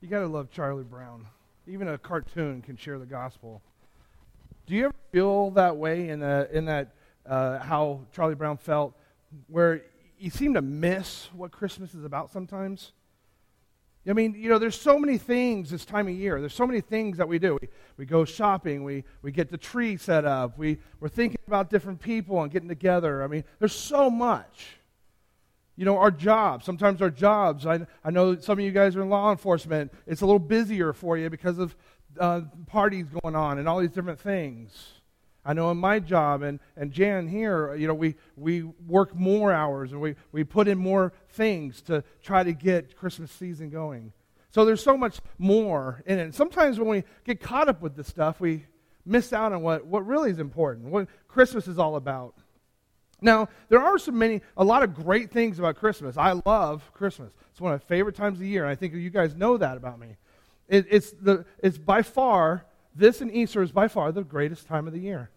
You got to love Charlie Brown. Even a cartoon can share the gospel. Do you ever feel that way in, the, in that, uh, how Charlie Brown felt, where you seem to miss what Christmas is about sometimes? I mean, you know, there's so many things this time of year. There's so many things that we do. We, we go shopping. We, we get the tree set up. We, we're thinking about different people and getting together. I mean, there's so much. You know, our jobs. Sometimes our jobs. I, I know some of you guys are in law enforcement. It's a little busier for you because of uh, parties going on and all these different things. I know in my job and, and Jan here, you know, we, we work more hours and we, we put in more things to try to get Christmas season going. So there's so much more in it. Sometimes when we get caught up with this stuff, we miss out on what, what really is important, what Christmas is all about. Now, there are so many, a lot of great things about Christmas. I love Christmas. It's one of my favorite times of the year, and I think you guys know that about me. It, it's, the, it's by far, this and Easter is by far the greatest time of the year.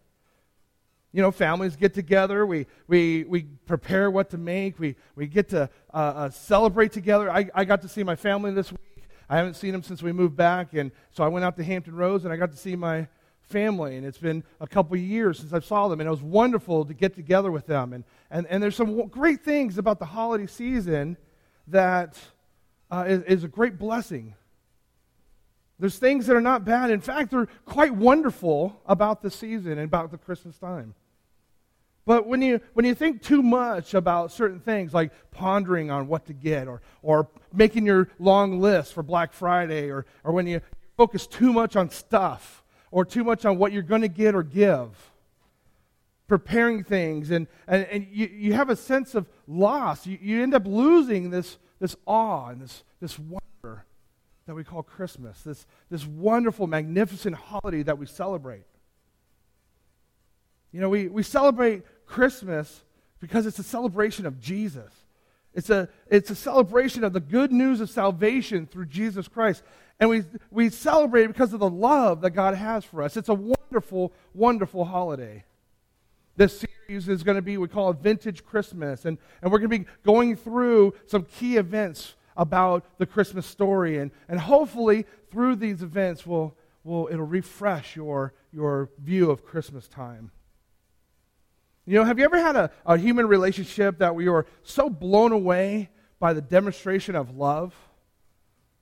You know, families get together. We, we, we prepare what to make. We, we get to uh, uh, celebrate together. I, I got to see my family this week. I haven't seen them since we moved back. And so I went out to Hampton Roads and I got to see my family. And it's been a couple years since I saw them. And it was wonderful to get together with them. And, and, and there's some great things about the holiday season that uh, is, is a great blessing. There's things that are not bad. In fact, they're quite wonderful about the season and about the Christmas time. But when you, when you think too much about certain things, like pondering on what to get, or, or making your long list for Black Friday, or, or when you focus too much on stuff, or too much on what you're going to get or give, preparing things, and, and, and you, you have a sense of loss, you, you end up losing this, this awe and this, this wonder that we call Christmas, this, this wonderful, magnificent holiday that we celebrate. You know, we, we celebrate Christmas because it's a celebration of Jesus. It's a, it's a celebration of the good news of salvation through Jesus Christ. And we, we celebrate because of the love that God has for us. It's a wonderful, wonderful holiday. This series is going to be, we call it Vintage Christmas. And, and we're going to be going through some key events about the Christmas story. And, and hopefully, through these events, we'll, we'll, it'll refresh your, your view of Christmas time. You know, have you ever had a, a human relationship that we were so blown away by the demonstration of love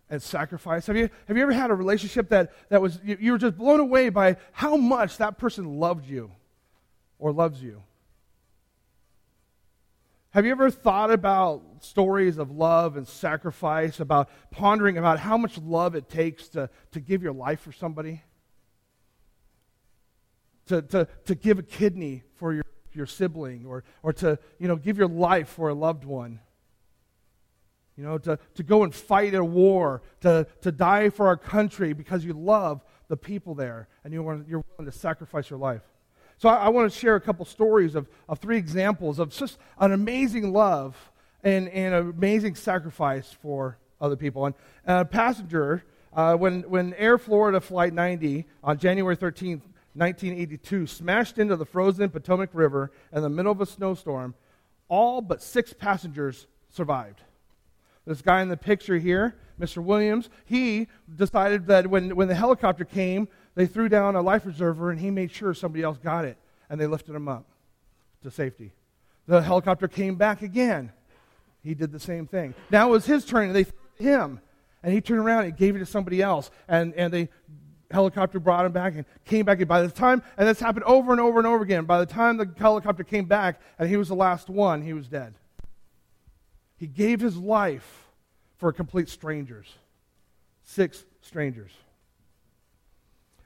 and sacrifice? Have you, have you ever had a relationship that, that was, you, you were just blown away by how much that person loved you or loves you? Have you ever thought about stories of love and sacrifice, about pondering about how much love it takes to, to give your life for somebody? To, to, to give a kidney for your your sibling or, or to you know, give your life for a loved one. You know, to, to go and fight a war, to, to die for our country because you love the people there and you want, you're willing to sacrifice your life. So I, I want to share a couple stories of, of three examples of just an amazing love and, and an amazing sacrifice for other people. And a passenger, uh, when, when Air Florida Flight 90 on January 13th 1982 smashed into the frozen Potomac River in the middle of a snowstorm. All but six passengers survived. This guy in the picture here, Mr. Williams, he decided that when, when the helicopter came, they threw down a life preserver and he made sure somebody else got it and they lifted him up to safety. The helicopter came back again. He did the same thing. Now it was his turn and they threw him and he turned around and gave it to somebody else and, and they helicopter brought him back and came back. And by the time, and this happened over and over and over again, by the time the helicopter came back and he was the last one, he was dead. He gave his life for complete strangers. Six strangers.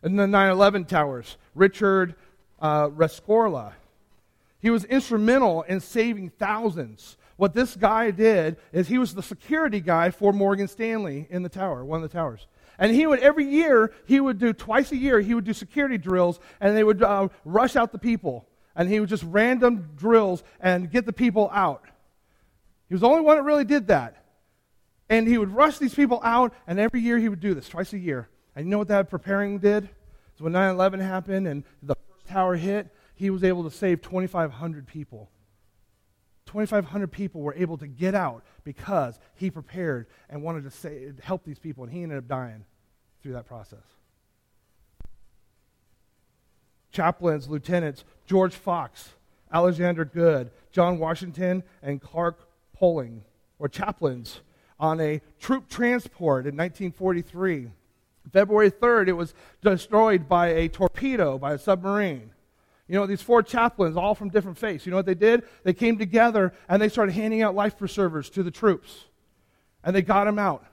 In the 9 11 towers, Richard uh, Rescorla. He was instrumental in saving thousands. What this guy did is he was the security guy for Morgan Stanley in the tower, one of the towers. And he would, every year, he would do, twice a year, he would do security drills, and they would uh, rush out the people. And he would just random drills and get the people out. He was the only one that really did that. And he would rush these people out, and every year he would do this, twice a year. And you know what that preparing did? So when 9 11 happened and the first tower hit, he was able to save 2,500 people. 2,500 people were able to get out because he prepared and wanted to say, help these people, and he ended up dying through that process. Chaplains, lieutenants, George Fox, Alexander Goode, John Washington, and Clark Poling were chaplains on a troop transport in 1943. February 3rd, it was destroyed by a torpedo, by a submarine. You know, these four chaplains, all from different faiths, you know what they did? They came together and they started handing out life preservers to the troops. And they got them out.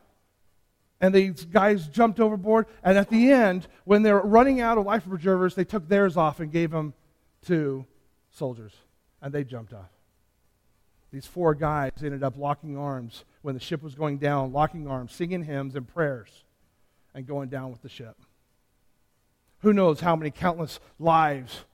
And these guys jumped overboard. And at the end, when they were running out of life preservers, they took theirs off and gave them to soldiers. And they jumped off. These four guys ended up locking arms when the ship was going down, locking arms, singing hymns and prayers, and going down with the ship. Who knows how many countless lives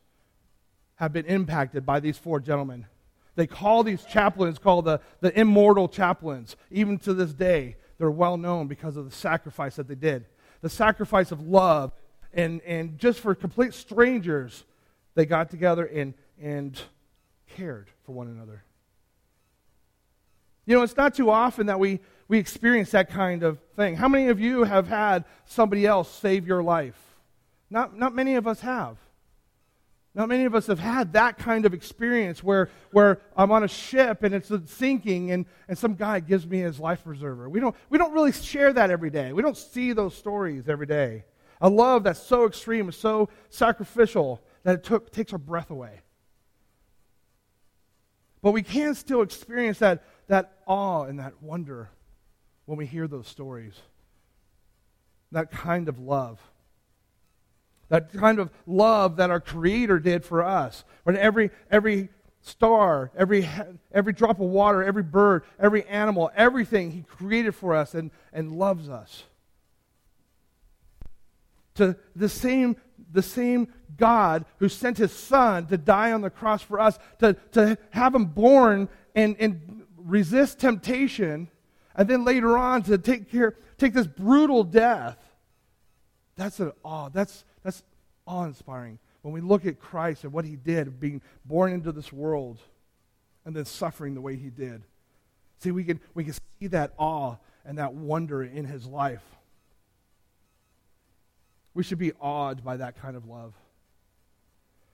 have been impacted by these four gentlemen. They call these chaplains called the, the immortal chaplains. Even to this day, they're well known because of the sacrifice that they did. The sacrifice of love. And, and just for complete strangers, they got together and, and cared for one another. You know, it's not too often that we, we experience that kind of thing. How many of you have had somebody else save your life? Not, not many of us have. Not many of us have had that kind of experience where, where I'm on a ship and it's sinking and, and some guy gives me his life preserver. We don't, we don't really share that every day. We don't see those stories every day. A love that's so extreme, so sacrificial that it took, takes our breath away. But we can still experience that, that awe and that wonder when we hear those stories. That kind of love. That kind of love that our Creator did for us. When every, every star, every, every drop of water, every bird, every animal, everything He created for us and, and loves us. To the same, the same God who sent His Son to die on the cross for us, to, to have Him born and, and resist temptation, and then later on to take care, take this brutal death. That's an awe. That's that's awe inspiring. When we look at Christ and what he did, being born into this world and then suffering the way he did. See, we can, we can see that awe and that wonder in his life. We should be awed by that kind of love.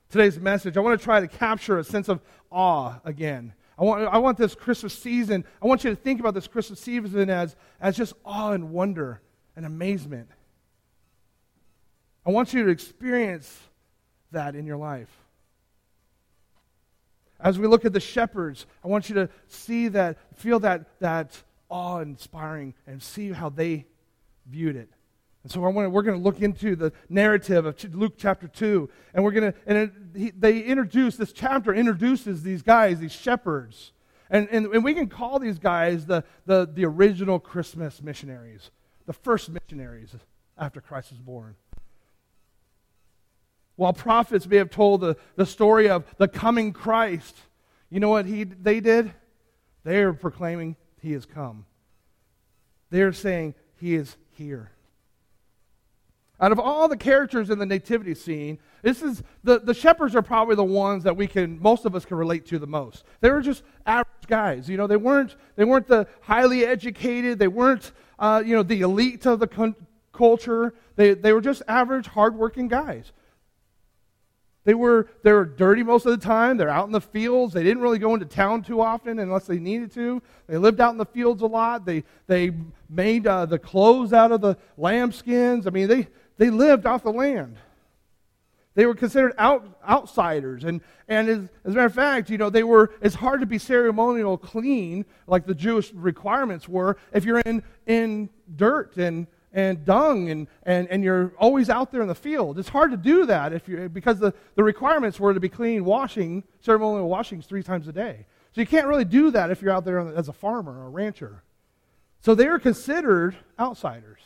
Today's message, I want to try to capture a sense of awe again. I want, I want this Christmas season, I want you to think about this Christmas season as, as just awe and wonder and amazement. I want you to experience that in your life. As we look at the shepherds, I want you to see that, feel that, that awe inspiring, and see how they viewed it. And so we're going to look into the narrative of Luke chapter 2. And we're going to, and it, he, they introduce, this chapter introduces these guys, these shepherds. And, and, and we can call these guys the, the, the original Christmas missionaries, the first missionaries after Christ was born. While prophets may have told the, the story of the coming Christ, you know what he, they did? They are proclaiming he has come. They are saying he is here. Out of all the characters in the nativity scene, this is the, the shepherds are probably the ones that we can most of us can relate to the most. They were just average guys. You know, they weren't they weren't the highly educated. They weren't uh, you know the elite of the con- culture. They they were just average, hardworking guys. They were, they were dirty most of the time. They're out in the fields. They didn't really go into town too often unless they needed to. They lived out in the fields a lot. They, they made uh, the clothes out of the lambskins. I mean, they, they lived off the land. They were considered out, outsiders. And, and as, as, a matter of fact, you know, they were, it's hard to be ceremonial clean like the Jewish requirements were if you're in, in dirt and and dung and, and, and you're always out there in the field. It's hard to do that if you because the, the requirements were to be clean washing, ceremonial washings three times a day. So you can't really do that if you're out there as a farmer or a rancher. So they were considered outsiders.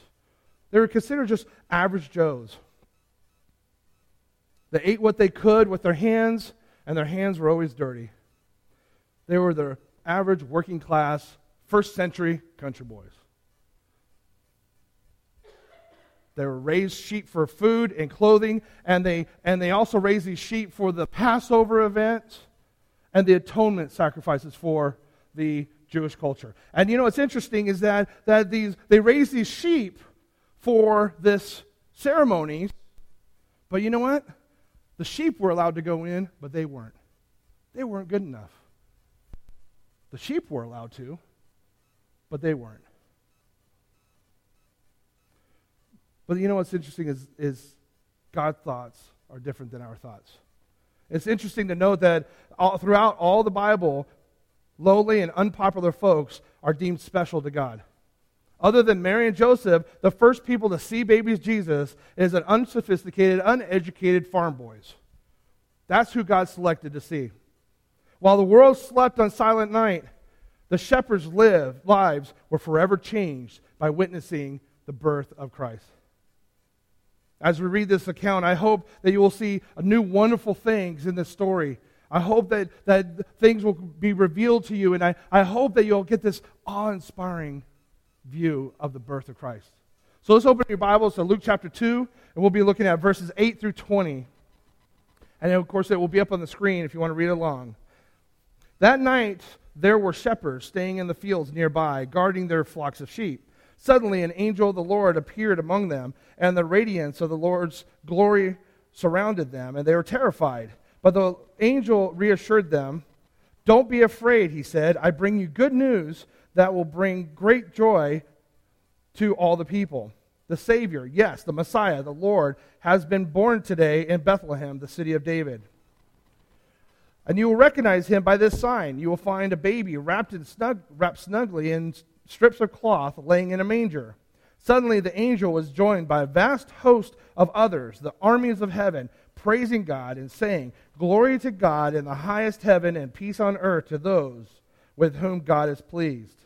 They were considered just average Joes. They ate what they could with their hands, and their hands were always dirty. They were the average working class, first century country boys. They were raised sheep for food and clothing, and they, and they also raised these sheep for the Passover event. and the atonement sacrifices for the Jewish culture. And you know what's interesting is that, that these, they raised these sheep for this ceremony, but you know what? The sheep were allowed to go in, but they weren't. They weren't good enough. The sheep were allowed to, but they weren't. But you know what's interesting is, is God's thoughts are different than our thoughts. It's interesting to note that all, throughout all the Bible, lowly and unpopular folks are deemed special to God. Other than Mary and Joseph, the first people to see babies Jesus is an unsophisticated, uneducated farm boys. That's who God selected to see. While the world slept on silent night, the shepherds' live, lives were forever changed by witnessing the birth of Christ. As we read this account, I hope that you will see new wonderful things in this story. I hope that, that things will be revealed to you, and I, I hope that you'll get this awe inspiring view of the birth of Christ. So let's open your Bibles to Luke chapter 2, and we'll be looking at verses 8 through 20. And of course, it will be up on the screen if you want to read along. That night, there were shepherds staying in the fields nearby, guarding their flocks of sheep. Suddenly, an angel of the Lord appeared among them, and the radiance of the Lord's glory surrounded them, and they were terrified. But the angel reassured them. Don't be afraid, he said. I bring you good news that will bring great joy to all the people. The Savior, yes, the Messiah, the Lord, has been born today in Bethlehem, the city of David. And you will recognize him by this sign. You will find a baby wrapped, in snug, wrapped snugly in strips of cloth laying in a manger. Suddenly, the angel was joined by a vast host of others, the armies of heaven, praising God and saying, Glory to God in the highest heaven and peace on earth to those with whom God is pleased.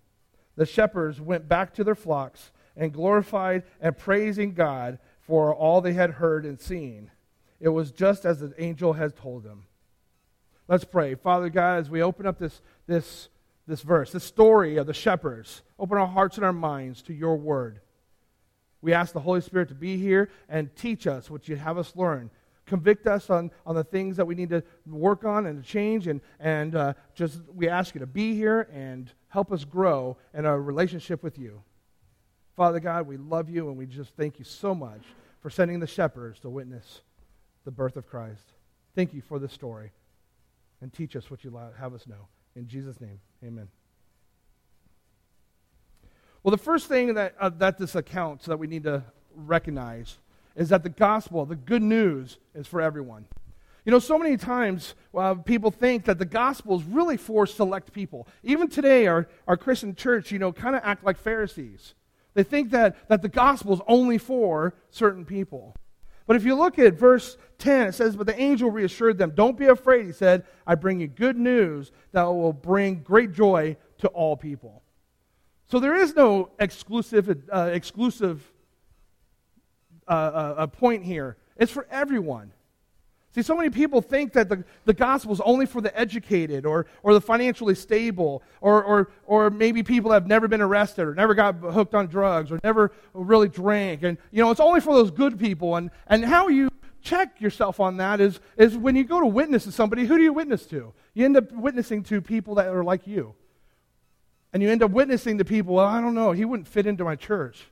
The shepherds went back to their flocks and glorified and praising God for all they had heard and seen. It was just as the angel had told them. Let's pray. Father God, as we open up this, this this verse, the story of the shepherds. Open our hearts and our minds to your word. We ask the Holy Spirit to be here and teach us what you have us learn. Convict us on, on the things that we need to work on and to change. And, and uh, just we ask you to be here and help us grow in our relationship with you. Father God, we love you and we just thank you so much for sending the shepherds to witness the birth of Christ. Thank you for this story. And teach us what you have us know. In Jesus' name, amen. Well, the first thing that, uh, that this accounts that we need to recognize is that the gospel, the good news, is for everyone. You know, so many times uh, people think that the gospel is really for select people. Even today, our, our Christian church, you know, kind of act like Pharisees. They think that, that the gospel is only for certain people. But if you look at verse 10, it says, But the angel reassured them, Don't be afraid. He said, I bring you good news that will bring great joy to all people. So there is no exclusive, uh, exclusive uh, uh, point here. It's for everyone. See, so many people think that the, the gospel is only for the educated or, or the financially stable, or, or, or maybe people have never been arrested or never got hooked on drugs or never really drank. And, you know, it's only for those good people. And, and how you check yourself on that is, is when you go to witness to somebody, who do you witness to? You end up witnessing to people that are like you. And you end up witnessing to people, well, I don't know, he wouldn't fit into my church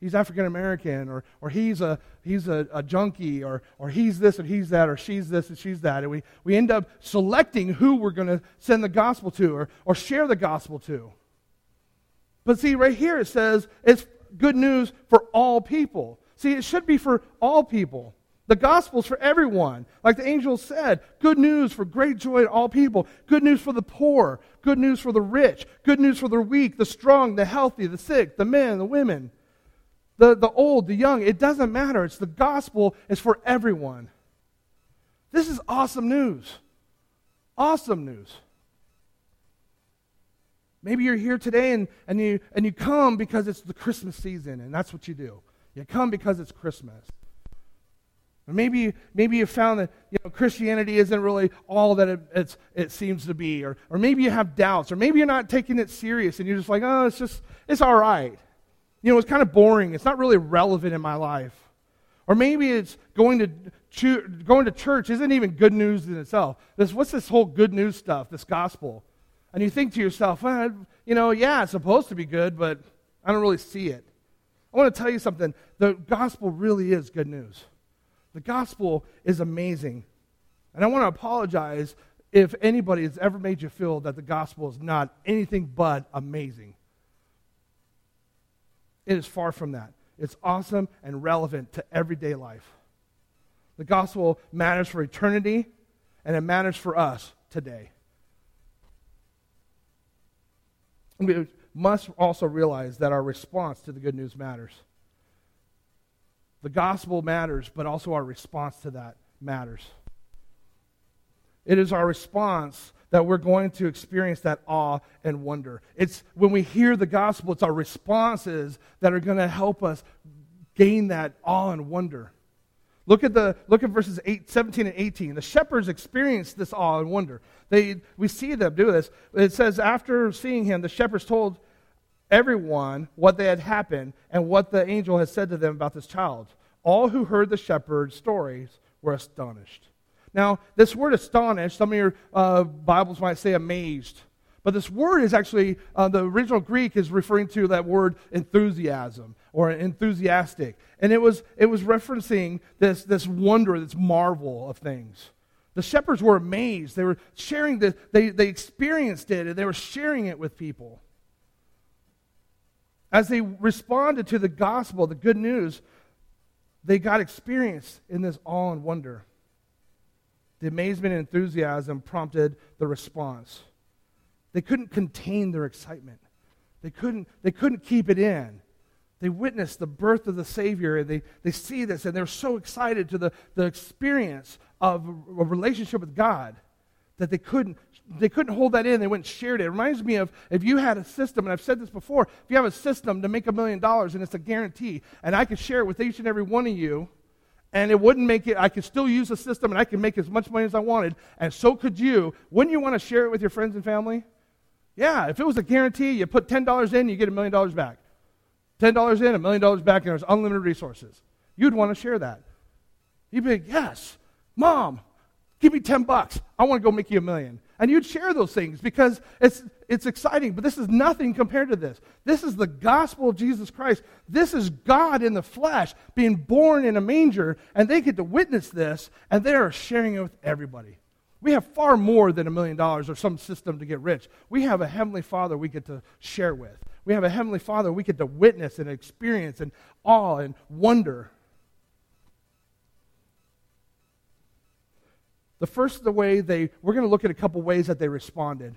he's African American, or, or he's, a, he's a, a, junkie, or, or he's this and he's that, or she's this and she's that. And we, we end up selecting who we're going to send the gospel to or, or share the gospel to. But see, right here it says it's good news for all people. See, it should be for all people. The gospel's for everyone. Like the angel said, good news for great joy to all people. Good news for the poor. Good news for the rich. Good news for the weak, the strong, the healthy, the sick, the men, the women the, the old, the young. It doesn't matter. It's the gospel is for everyone. This is awesome news. Awesome news. Maybe you're here today and, and, you, and you come because it's the Christmas season, and that's what you do. You come because it's Christmas. Or maybe, maybe you found that you know, Christianity isn't really all that it, it seems to be. Or, or maybe you have doubts. Or maybe you're not taking it serious and you're just like, oh, it's just, it's all right. You know, it's kind of boring. It's not really relevant in my life. Or maybe it's going to, cho- going to church isn't even good news in itself. This, what's this whole good news stuff, this gospel? And you think to yourself, well, you know, yeah, it's supposed to be good, but I don't really see it. I want to tell you something. The gospel really is good news. The gospel is amazing. And I want to apologize if anybody has ever made you feel that the gospel is not anything but amazing. It is far from that. It's awesome and relevant to everyday life. The gospel matters for eternity, and it matters for us today. We must also realize that our response to the good news matters. The gospel matters, but also our response to that matters. It is our response that we're going to experience that awe and wonder. It's when we hear the gospel, it's our responses that are going to help us gain that awe and wonder. Look at the look at verses 8, 17 and 18. The shepherds experienced this awe and wonder. They we see them do this. It says after seeing him, the shepherds told everyone what they had happened and what the angel had said to them about this child. All who heard the shepherd's stories were astonished. Now, this word astonished, some of your uh, Bibles might say amazed. But this word is actually, uh, the original Greek is referring to that word enthusiasm or enthusiastic. And it was, it was referencing this, this wonder, this marvel of things. The shepherds were amazed. They were sharing this, they, they experienced it, and they were sharing it with people. As they responded to the gospel, the good news, they got experience in this awe and wonder. The amazement and enthusiasm prompted the response. They couldn't contain their excitement. They couldn't, they couldn't keep it in. They witnessed the birth of the Savior and they, they see this and they're so excited to the, the experience of a relationship with God that they couldn't, they couldn't hold that in. They went and shared it. It reminds me of if you had a system, and I've said this before, if you have a system to make a million dollars and it's a guarantee, and I could share it with each and every one of you, and it wouldn't make it, I could still use the system and I could make as much money as I wanted, and so could you. Wouldn't you want to share it with your friends and family? Yeah, if it was a guarantee, you put $10 in, you get a million dollars back. $10 in, a million dollars back, and there's unlimited resources. You'd want to share that. You'd be like, yes, mom, give me 10 bucks. I want to go make you a million. And you'd share those things because it's, it's exciting, but this is nothing compared to this. This is the gospel of Jesus Christ. This is God in the flesh being born in a manger, and they get to witness this, and they are sharing it with everybody. We have far more than a million dollars or some system to get rich. We have a Heavenly Father we get to share with. We have a Heavenly Father we get to witness and experience and awe and wonder. The first the way they, we're going to look at a couple ways that they responded.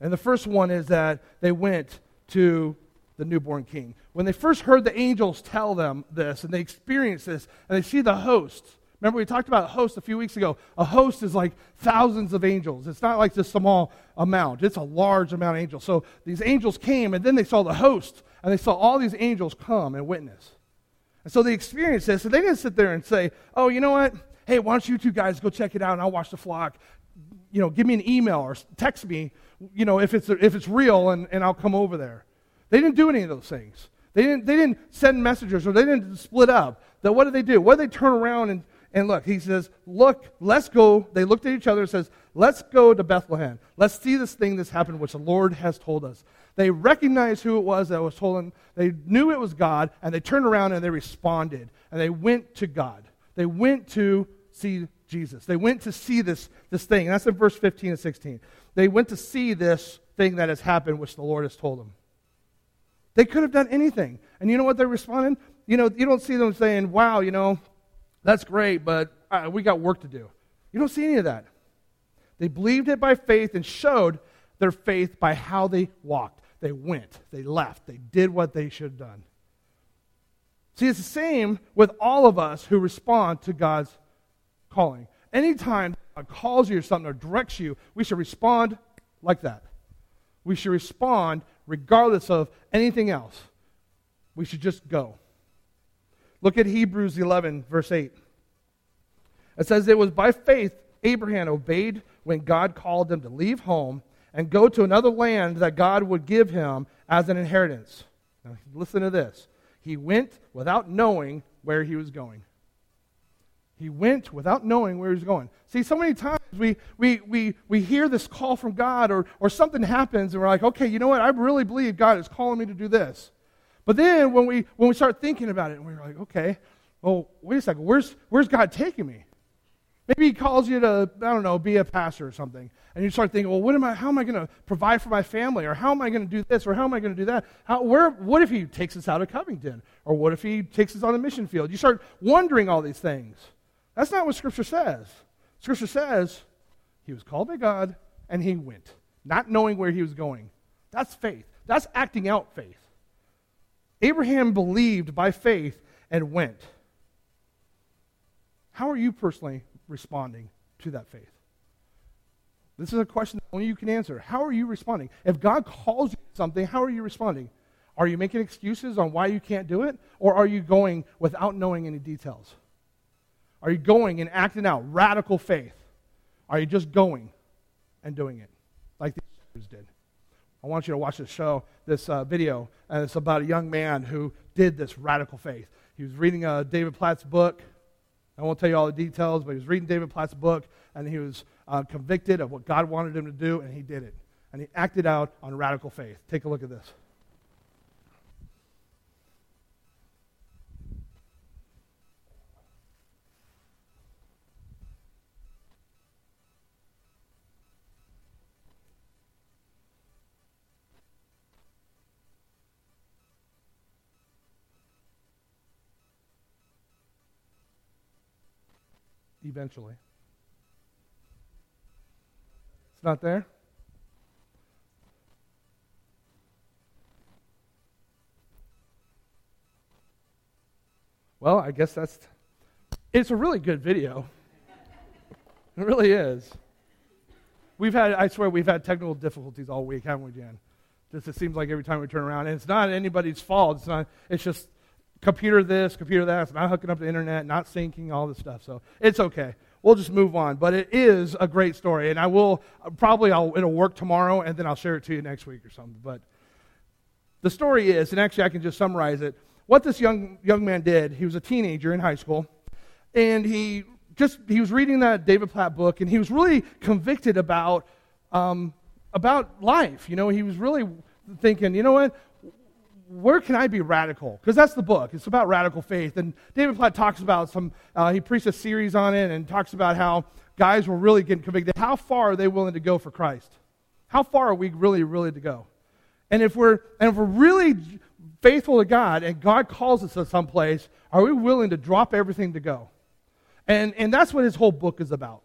And the first one is that they went to the newborn king. When they first heard the angels tell them this and they experienced this and they see the host, Remember, we talked about a host a few weeks ago. A host is like thousands of angels. It's not like this small amount, it's a large amount of angels. So these angels came, and then they saw the host, and they saw all these angels come and witness. And so they experienced this, and they didn't sit there and say, Oh, you know what? Hey, why don't you two guys go check it out, and I'll watch the flock. You know, give me an email or text me, you know, if it's, if it's real, and, and I'll come over there. They didn't do any of those things. They didn't, they didn't send messengers or they didn't split up. That what did they do? What did they turn around and, and look, he says, Look, let's go. They looked at each other and says, Let's go to Bethlehem. Let's see this thing that's happened, which the Lord has told us. They recognized who it was that was told them. They knew it was God, and they turned around and they responded. And they went to God. They went to see Jesus. They went to see this, this thing. And that's in verse 15 and 16. They went to see this thing that has happened, which the Lord has told them. They could have done anything. And you know what they responded? You know, you don't see them saying, wow, you know, that's great, but uh, we got work to do. You don't see any of that. They believed it by faith and showed their faith by how they walked. They went, they left, they did what they should have done. See, it's the same with all of us who respond to God's calling. Anytime God calls you or something or directs you, we should respond like that. We should respond regardless of anything else. We should just go. Look at Hebrews 11, verse 8. It says, It was by faith Abraham obeyed when God called him to leave home and go to another land that God would give him as an inheritance. Now, listen to this. He went without knowing where he was going. He went without knowing where he was going. See, so many times we, we, we, we hear this call from God or, or something happens and we're like, okay, you know what? I really believe God is calling me to do this. But then when we, when we start thinking about it, and we're like, okay, well, wait a second. Where's, where's God taking me? Maybe he calls you to, I don't know, be a pastor or something. And you start thinking, well, what am I, how am I going to provide for my family? Or how am I going to do this? Or how am I going to do that? How, where, what if he takes us out of Covington? Or what if he takes us on a mission field? You start wondering all these things. That's not what Scripture says. Scripture says he was called by God and he went, not knowing where he was going. That's faith. That's acting out faith. Abraham believed by faith and went. How are you personally responding to that faith? This is a question that only you can answer. How are you responding? If God calls you something, how are you responding? Are you making excuses on why you can't do it? Or are you going without knowing any details? Are you going and acting out radical faith? Are you just going and doing it like these did? I want you to watch this show, this uh, video, and it's about a young man who did this radical faith. He was reading uh, David Platt's book, I won't tell you all the details, but he was reading David Platt's book, and he was uh, convicted of what God wanted him to do, and he did it. And he acted out on radical faith. Take a look at this. Eventually. It's not there? Well, I guess that's. It's a really good video. It really is. We've had, I swear, we've had technical difficulties all week, haven't we, Jan? Just it seems like every time we turn around, and it's not anybody's fault. It's not. It's just computer this, computer that. It's not hooking up the internet, not syncing, all this stuff. So it's okay. We'll just move on. But it is a great story, and I will probably I'll, it'll work tomorrow, and then I'll share it to you next week or something. But the story is, and actually I can just summarize it. What this young young man did, he was a teenager in high school, and he just he was reading that David Platt book, and he was really convicted about um, about life. You know, he was really thinking, you know what? Where can I be radical? Because that's the book. It's about radical faith. And David Platt talks about some, uh, he preached a series on it and talks about how guys were really getting convicted. How far are they willing to go for Christ? How far are we really, really to go? And if we're, and if we're really faithful to God and God calls us to some place, are we willing to drop everything to go? And, and that's what his whole book is about.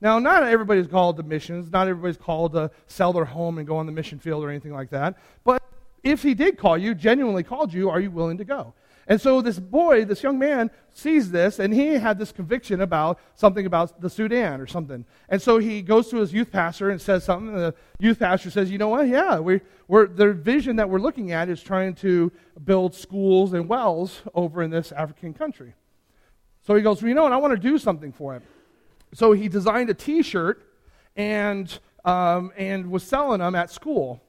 Now, not everybody's called to missions. Not everybody's called to sell their home and go on the mission field or anything like that. But if he did call you, genuinely called you, are you willing to go? And so this boy, this young man, sees this, and he had this conviction about something about the Sudan or something. And so he goes to his youth pastor and says something. And the youth pastor says, "You know what? Yeah, we, we're the vision that we're looking at is trying to build schools and wells over in this African country." So he goes, well, "You know what? I want to do something for him." So he designed a T-shirt and um, and was selling them at school.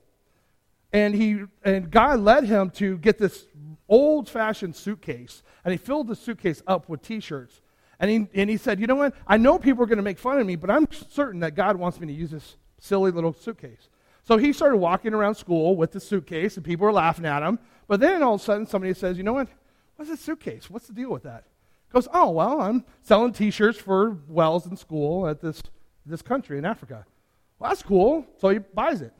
And, he, and God led him to get this old fashioned suitcase, and he filled the suitcase up with t shirts. And he, and he said, You know what? I know people are going to make fun of me, but I'm certain that God wants me to use this silly little suitcase. So he started walking around school with the suitcase, and people were laughing at him. But then all of a sudden, somebody says, You know what? What's this suitcase? What's the deal with that? He goes, Oh, well, I'm selling t shirts for wells in school at this, this country in Africa. Well, that's cool. So he buys it,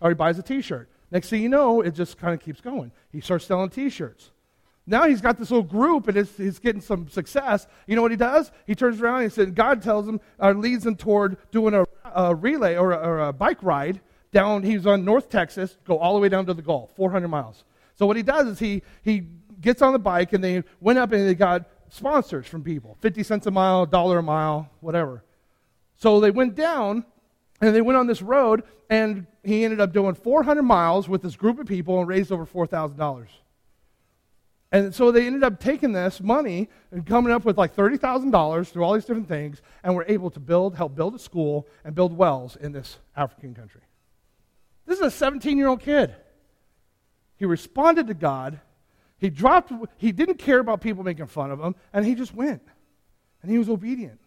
or he buys a t shirt. Next thing you know, it just kind of keeps going. He starts selling t shirts. Now he's got this little group and he's getting some success. You know what he does? He turns around and he said, God tells him, uh, leads him toward doing a, a relay or a, or a bike ride down. He's on North Texas, go all the way down to the Gulf, 400 miles. So what he does is he, he gets on the bike and they went up and they got sponsors from people 50 cents a mile, dollar a mile, whatever. So they went down and they went on this road and he ended up doing 400 miles with this group of people and raised over $4,000. And so they ended up taking this money and coming up with like $30,000 through all these different things, and were able to build, help build a school and build wells in this African country. This is a 17 year old kid. He responded to God. He dropped, he didn't care about people making fun of him, and he just went. And he was obedient.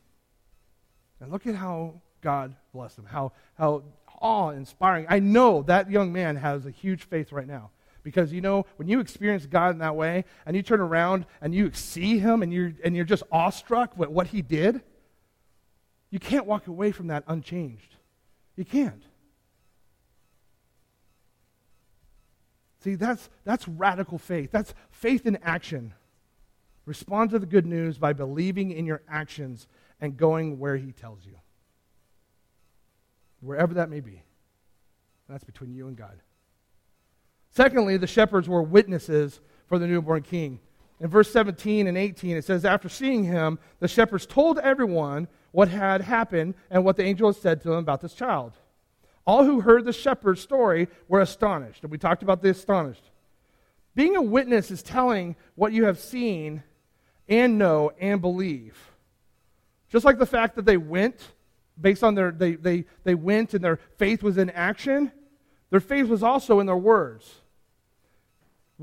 And look at how God blessed him, how, how awe inspiring. I know that young man has a huge faith right now. Because you know, when you experience God in that way and you turn around and you see him and you're, and you're just awestruck with what he did, you can't walk away from that unchanged. You can't. See, that's, that's radical faith. That's faith in action. Respond to the good news by believing in your actions and going where he tells you. Wherever that may be. That's between you and God. Secondly, the shepherds were witnesses for the newborn king. In verse 17 and 18, it says, After seeing him, the shepherds told everyone what had happened and what the angel had said to them about this child. All who heard the shepherd's story were astonished. And we talked about the astonished. Being a witness is telling what you have seen and know and believe. Just like the fact that they went based on their they, they, they went and their faith was in action, their faith was also in their words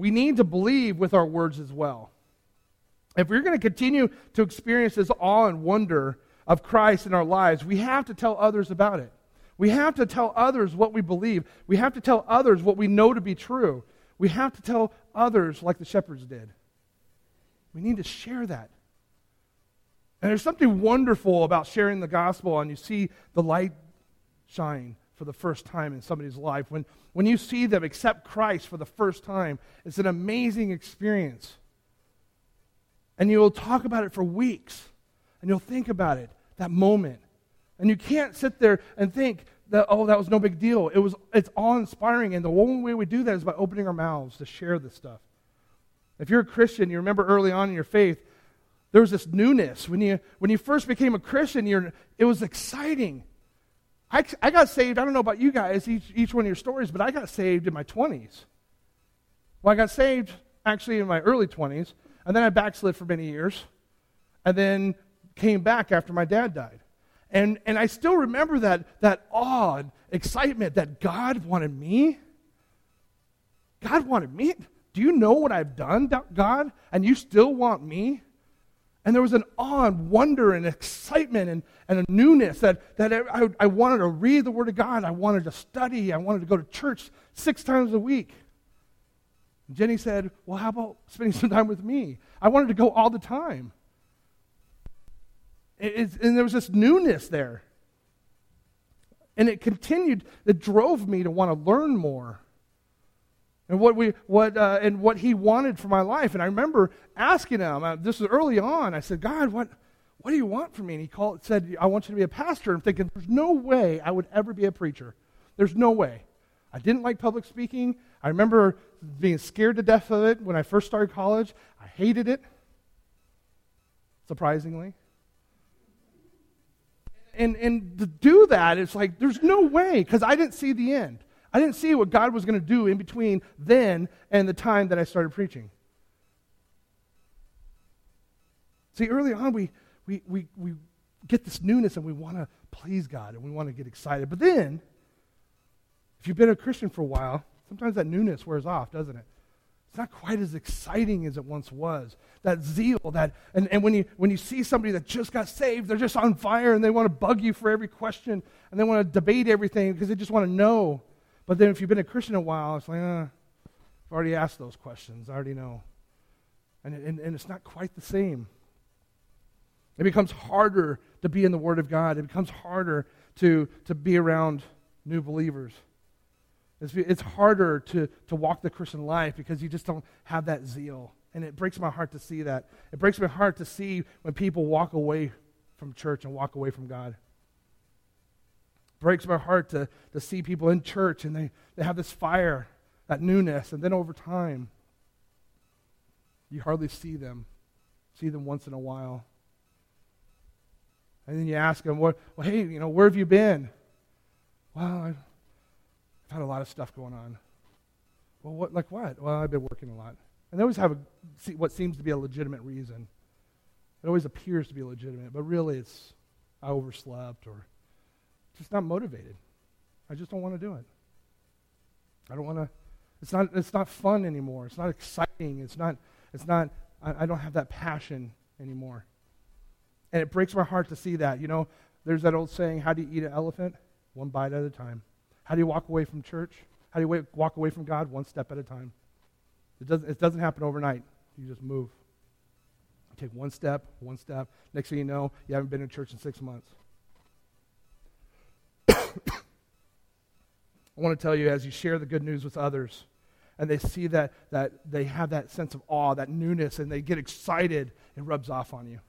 we need to believe with our words as well. If we're going to continue to experience this awe and wonder of Christ in our lives, we have to tell others about it. We have to tell others what we believe. We have to tell others what we know to be true. We have to tell others like the shepherds did. We need to share that. And there's something wonderful about sharing the gospel and you see the light shine for the first time in somebody's life. When, when you see them accept Christ for the first time, it's an amazing experience. And you'll talk about it for weeks, and you'll think about it, that moment. And you can't sit there and think that, oh, that was no big deal. It was, it's awe inspiring, and the only way we do that is by opening our mouths to share this stuff. If you're a Christian, you remember early on in your faith, there was this newness. When you, when you first became a Christian, you're, it was exciting. I, I got saved, I don't know about you guys, each, each one of your stories, but I got saved in my 20s. Well, I got saved actually in my early 20s, and then I backslid for many years, and then came back after my dad died. And, and I still remember that, that awe excitement that God wanted me. God wanted me. Do you know what I've done, God? And you still want me? And there was an awe and wonder and excitement and, and a newness that, that I, I wanted to read the Word of God. I wanted to study. I wanted to go to church six times a week. And Jenny said, Well, how about spending some time with me? I wanted to go all the time. It, and there was this newness there. And it continued, it drove me to want to learn more and what we what uh, and what he wanted for my life. And I remember asking him. Uh, this was early on. I said, God, what what do you want from me? And he called said, I want you to be a pastor. I'm thinking, there's no way I would ever be a preacher. There's no way. I didn't like public speaking. I remember being scared to death of it when I first started college. I hated it. Surprisingly. And, and to do that, it's like, there's no way, because I didn't see the end. I didn't see what God was going to do in between then and the time that I started preaching. See, early on, we, we, we, we get this newness and we want to please God and we want to get excited. But then, if you've been a Christian for a while, sometimes that newness wears off, doesn't it? It's not quite as exciting as it once was. That zeal, that and, and when you when you see somebody that just got saved, they're just on fire and they want to bug you for every question and they want to debate everything because they just want to know. But then if you've been a Christian a while, it's like, uh, I've already asked those questions. I already know. And, and, and it's not quite the same. It becomes harder to be in the Word of God. It becomes harder to, to be around new believers. It's, it's harder to, to walk the Christian life because you just don't have that zeal. And it breaks my heart to see that. It breaks my heart to see when people walk away from church and walk away from God breaks my heart to, to see people in church and they, they have this fire, that newness, and then over time, you hardly see them. See them once in a while. And then you ask them, well, well hey, you know, where have you been? Well, I've had a lot of stuff going on. Well, what, like what? Well, I've been working a lot. And they always have a, what seems to be a legitimate reason. It always appears to be legitimate, but really it's I overslept or just not motivated. I just don't want to do it. I don't want to. It's not. It's not fun anymore. It's not exciting. It's not. It's not. I, I don't have that passion anymore. And it breaks my heart to see that. You know, there's that old saying: "How do you eat an elephant? One bite at a time." How do you walk away from church? How do you walk away from God? One step at a time. It doesn't. It doesn't happen overnight. You just move. You take one step, one step. Next thing you know, you haven't been in church in six months. I want to tell you as you share the good news with others and they see that, that they have that sense of awe, that newness, and they get excited, it rubs off on you.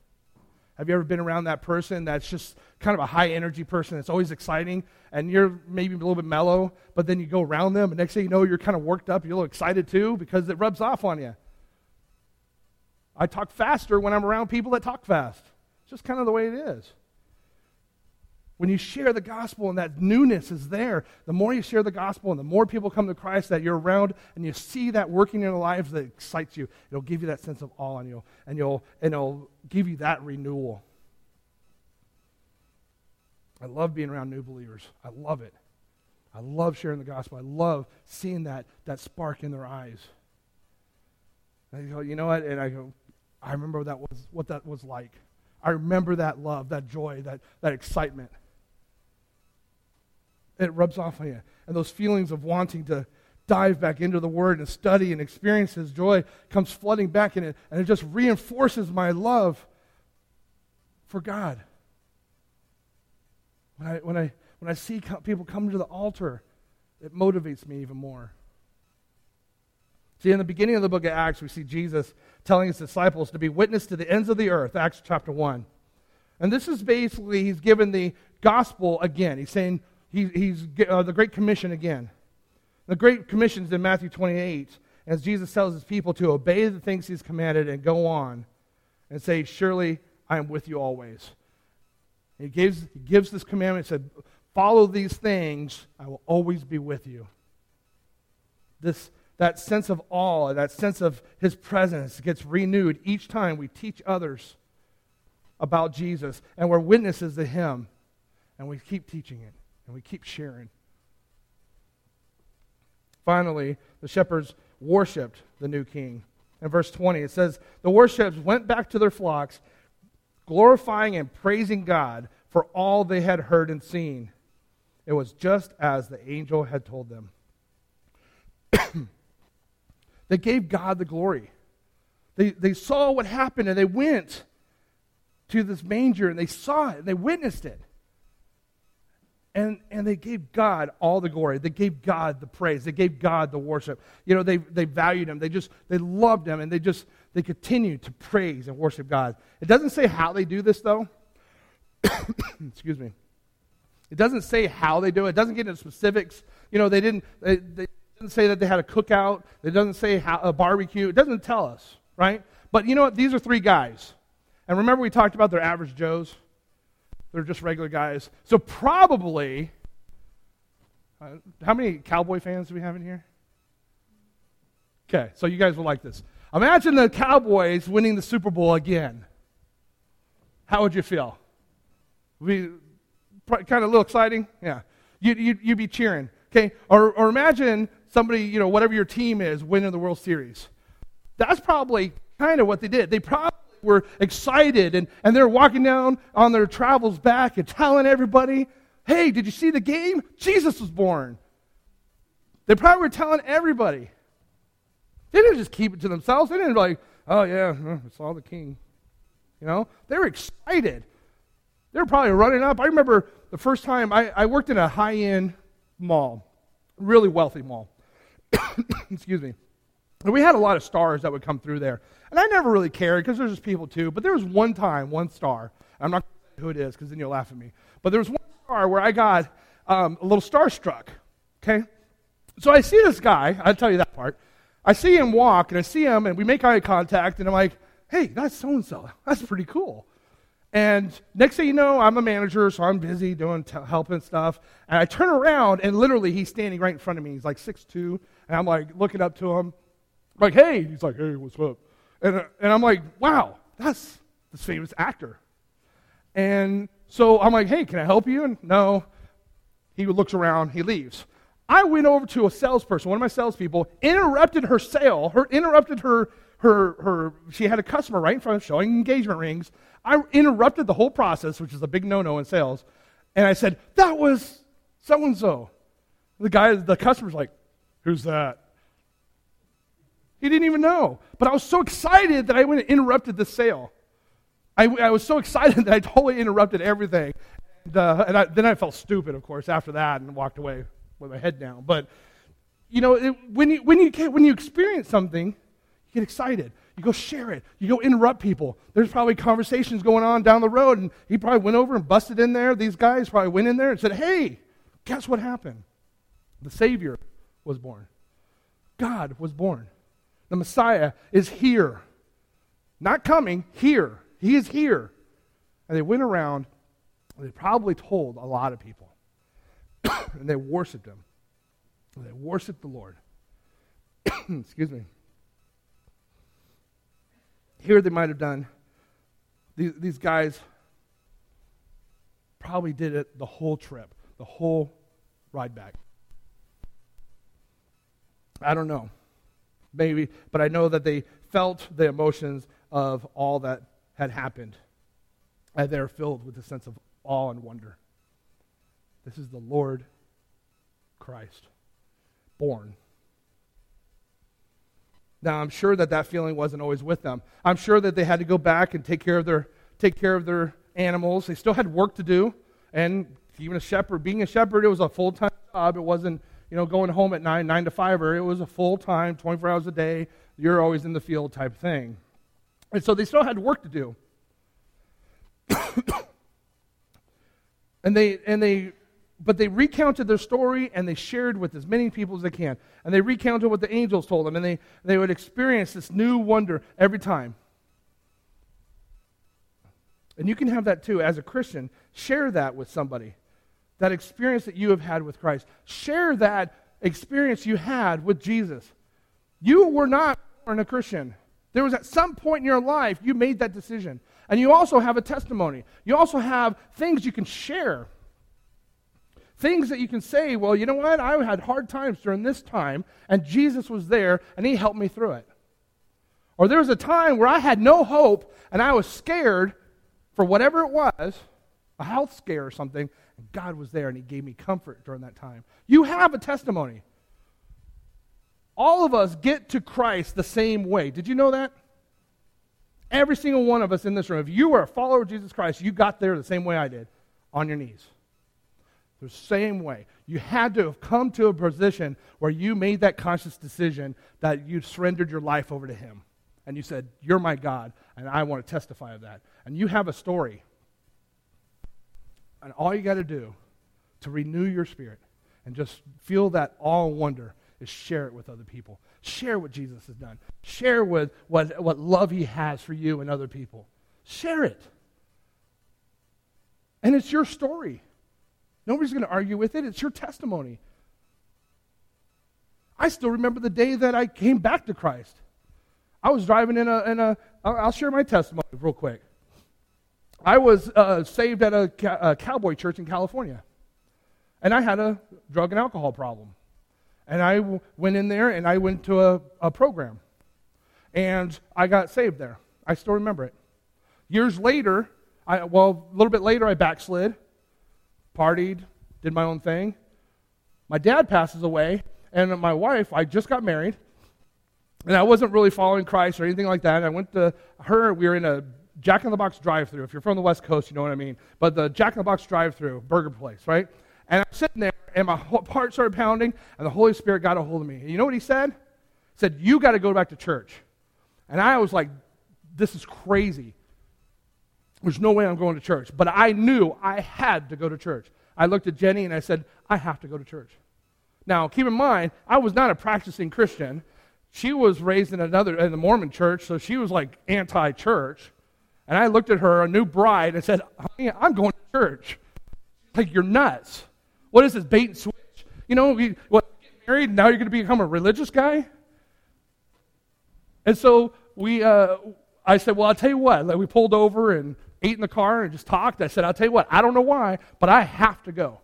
Have you ever been around that person that's just kind of a high energy person that's always exciting and you're maybe a little bit mellow, but then you go around them and next thing you know you're kind of worked up, you're a little excited too because it rubs off on you. I talk faster when I'm around people that talk fast. It's just kind of the way it is. When you share the gospel and that newness is there, the more you share the gospel and the more people come to Christ that you're around and you see that working in their lives that excites you, it'll give you that sense of awe in you and, you'll, and it'll give you that renewal. I love being around new believers. I love it. I love sharing the gospel. I love seeing that, that spark in their eyes. And I go, you know what? And I go, I remember that was, what that was like. I remember that love, that joy, that, that excitement it rubs off on you. And those feelings of wanting to dive back into the Word and study and experience His joy comes flooding back in it, and it just reinforces my love for God. When I, when I, when I see people come to the altar, it motivates me even more. See, in the beginning of the book of Acts, we see Jesus telling his disciples to be witness to the ends of the earth, Acts chapter 1. And this is basically, he's given the gospel again. He's saying, he, he's uh, the Great Commission again. The Great Commission is in Matthew 28, as Jesus tells his people to obey the things he's commanded and go on and say, Surely I am with you always. He gives, he gives this commandment, he said, Follow these things, I will always be with you. This, that sense of awe, that sense of his presence gets renewed each time we teach others about Jesus and we're witnesses to him and we keep teaching it and we keep sharing. Finally, the shepherds worshiped the new king. In verse 20, it says, The worshippers went back to their flocks, glorifying and praising God for all they had heard and seen. It was just as the angel had told them. they gave God the glory. They, they saw what happened and they went to this manger and they saw it and they witnessed it. And, and they gave God all the glory. They gave God the praise. They gave God the worship. You know, they, they valued him. They just, they loved him. And they just, they continued to praise and worship God. It doesn't say how they do this, though. Excuse me. It doesn't say how they do it. It doesn't get into specifics. You know, they didn't, they, they didn't say that they had a cookout. It doesn't say how, a barbecue. It doesn't tell us, right? But you know what? These are three guys. And remember we talked about their average Joes? They're just regular guys. So probably, uh, how many Cowboy fans do we have in here? Okay, so you guys will like this. Imagine the Cowboys winning the Super Bowl again. How would you feel? Be kind of a little exciting? Yeah. You'd, you'd, you'd be cheering. Okay? Or, or imagine somebody, you know, whatever your team is, winning the World Series. That's probably kind of what they did. They probably were excited and, and they're walking down on their travels back and telling everybody, hey, did you see the game? Jesus was born. They probably were telling everybody. They didn't just keep it to themselves. They didn't like, oh yeah, I saw the king. You know, they were excited. They were probably running up. I remember the first time I, I worked in a high end mall, really wealthy mall. Excuse me. And we had a lot of stars that would come through there. And I never really cared because there's just people too. But there was one time, one star. I'm not who it is because then you'll laugh at me. But there was one star where I got um, a little starstruck. Okay? So I see this guy. I'll tell you that part. I see him walk and I see him and we make eye contact and I'm like, hey, that's so and so. That's pretty cool. And next thing you know, I'm a manager, so I'm busy doing t- helping stuff. And I turn around, and literally he's standing right in front of me. He's like 6'2", and I'm like looking up to him, like, hey. He's like, hey, what's up? And, and I'm like, wow, that's this famous actor. And so I'm like, hey, can I help you? And no. He looks around, he leaves. I went over to a salesperson, one of my salespeople, interrupted her sale, her interrupted her her her she had a customer right in front of showing engagement rings. I interrupted the whole process, which is a big no-no in sales, and I said, That was so and so. The guy, the customer's like, Who's that? He didn't even know. But I was so excited that I went and interrupted the sale. I, I was so excited that I totally interrupted everything. And, uh, and I, then I felt stupid, of course, after that and walked away with my head down. But, you know, it, when, you, when, you, when you experience something, you get excited. You go share it. You go interrupt people. There's probably conversations going on down the road, and he probably went over and busted in there. These guys probably went in there and said, Hey, guess what happened? The Savior was born. God was born. The Messiah is here. Not coming, here. He is here. And they went around, they probably told a lot of people. and they worshiped him. And they worshiped the Lord. Excuse me. Here they might have done, these, these guys probably did it the whole trip, the whole ride back. I don't know. Maybe, but I know that they felt the emotions of all that had happened. And they're filled with a sense of awe and wonder. This is the Lord Christ, born. Now, I'm sure that that feeling wasn't always with them. I'm sure that they had to go back and take care of their, take care of their animals. They still had work to do. And even a shepherd, being a shepherd, it was a full time job. It wasn't, you know, going home at 9, 9 to 5, or it was a full time, 24 hours a day, you're always in the field type thing. And so they still had work to do. and they and they but they recounted their story and they shared with as many people as they can. And they recounted what the angels told them and they, they would experience this new wonder every time. And you can have that too as a Christian. Share that with somebody. That experience that you have had with Christ. Share that experience you had with Jesus. You were not born a Christian. There was at some point in your life you made that decision. And you also have a testimony. You also have things you can share. Things that you can say, well, you know what? I had hard times during this time, and Jesus was there, and he helped me through it. Or there was a time where I had no hope, and I was scared for whatever it was, a health scare or something, and God was there, and he gave me comfort during that time. You have a testimony. All of us get to Christ the same way. Did you know that? Every single one of us in this room, if you were a follower of Jesus Christ, you got there the same way I did, on your knees. The same way. You had to have come to a position where you made that conscious decision that you surrendered your life over to Him. And you said, You're my God, and I want to testify of that. And you have a story. And all you got to do to renew your spirit and just feel that and wonder is share it with other people. Share what Jesus has done. Share with what, what love he has for you and other people. Share it. And it's your story. Nobody's going to argue with it. It's your testimony. I still remember the day that I came back to Christ. I was driving in a, in a I'll share my testimony real quick. I was uh, saved at a, a cowboy church in California. And I had a drug and alcohol problem. And I w- went in there and I went to a, a program. And I got saved there. I still remember it. Years later, I, well, a little bit later, I backslid, partied, did my own thing. My dad passes away, and my wife, I just got married, and I wasn't really following Christ or anything like that. I went to her, we were in a Jack in the Box drive through. If you're from the West Coast, you know what I mean. But the Jack in the Box drive through, burger place, right? And I'm sitting there, and my heart started pounding, and the Holy Spirit got a hold of me. And you know what he said? He said, You got to go back to church. And I was like, This is crazy. There's no way I'm going to church. But I knew I had to go to church. I looked at Jenny and I said, I have to go to church. Now, keep in mind, I was not a practicing Christian. She was raised in another in the Mormon church, so she was like anti-church. And I looked at her, a new bride, and said, Honey, I'm going to church. Like, you're nuts. What is this, bait and switch? You know, we, what, get married, now you're going to become a religious guy? And so we, uh, I said, Well, I'll tell you what. Like, we pulled over and ate in the car and just talked. I said, I'll tell you what, I don't know why, but I have to go.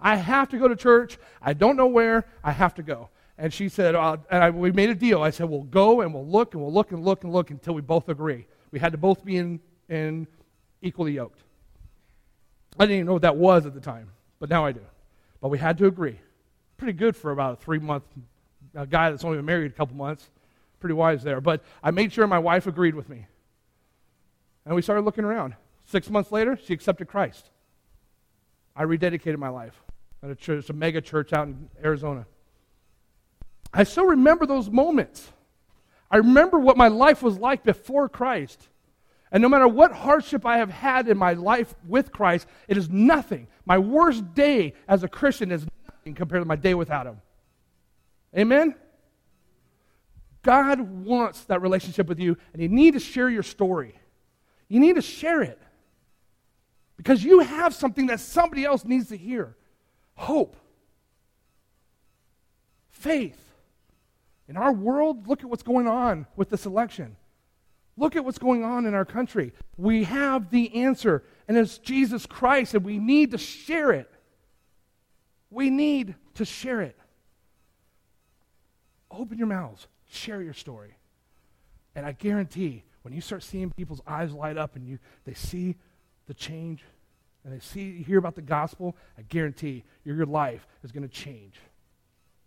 I have to go to church. I don't know where. I have to go. And she said, uh, and I, we made a deal. I said, we'll go and we'll look and we'll look and look and look until we both agree. We had to both be in, in equally yoked. I didn't even know what that was at the time, but now I do. But we had to agree. Pretty good for about a three month a guy that's only been married a couple months. Pretty wise there. But I made sure my wife agreed with me. And we started looking around. Six months later, she accepted Christ. I rededicated my life at a church, a mega church out in Arizona. I still remember those moments. I remember what my life was like before Christ. And no matter what hardship I have had in my life with Christ, it is nothing. My worst day as a Christian is nothing compared to my day without Him. Amen? God wants that relationship with you, and you need to share your story. You need to share it because you have something that somebody else needs to hear hope, faith. In our world, look at what's going on with this election. Look at what's going on in our country. We have the answer, and it's Jesus Christ, and we need to share it. We need to share it. Open your mouths, share your story. And I guarantee when you start seeing people's eyes light up and you, they see the change and they see, hear about the gospel, I guarantee your, your life is going to change.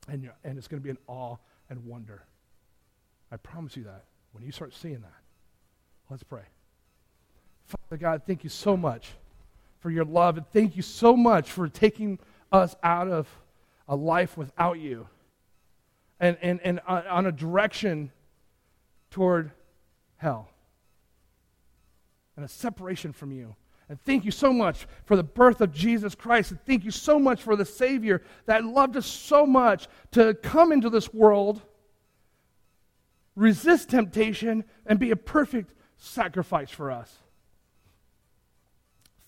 And, and it's going to be an awe and wonder. I promise you that when you start seeing that. Let's pray. Father God, thank you so much for your love, and thank you so much for taking us out of a life without you and, and, and on a direction toward hell and a separation from you. And thank you so much for the birth of Jesus Christ. And thank you so much for the Savior that loved us so much to come into this world, resist temptation, and be a perfect sacrifice for us.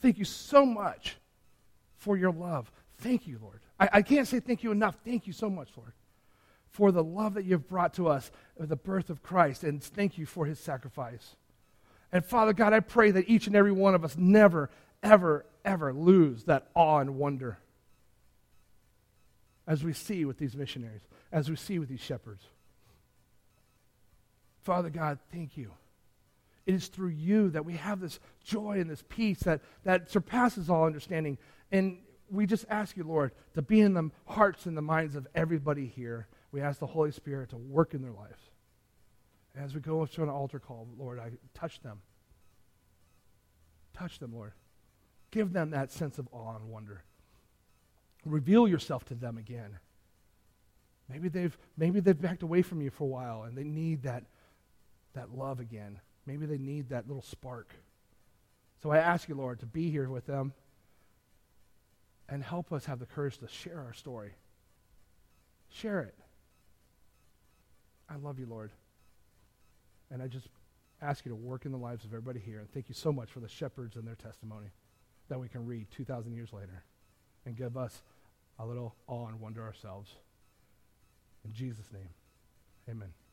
Thank you so much for your love. Thank you, Lord. I, I can't say thank you enough. Thank you so much, Lord, for the love that you've brought to us, of the birth of Christ, and thank you for his sacrifice. And Father God, I pray that each and every one of us never, ever, ever lose that awe and wonder as we see with these missionaries, as we see with these shepherds. Father God, thank you. It is through you that we have this joy and this peace that, that surpasses all understanding. And we just ask you, Lord, to be in the hearts and the minds of everybody here. We ask the Holy Spirit to work in their lives. As we go up to an altar call, Lord, I touch them. Touch them, Lord. Give them that sense of awe and wonder. Reveal yourself to them again. Maybe they've, maybe they've backed away from you for a while and they need that, that love again. Maybe they need that little spark. So I ask you, Lord, to be here with them and help us have the courage to share our story. Share it. I love you, Lord. And I just ask you to work in the lives of everybody here. And thank you so much for the shepherds and their testimony that we can read 2,000 years later and give us a little awe and wonder ourselves. In Jesus' name, amen.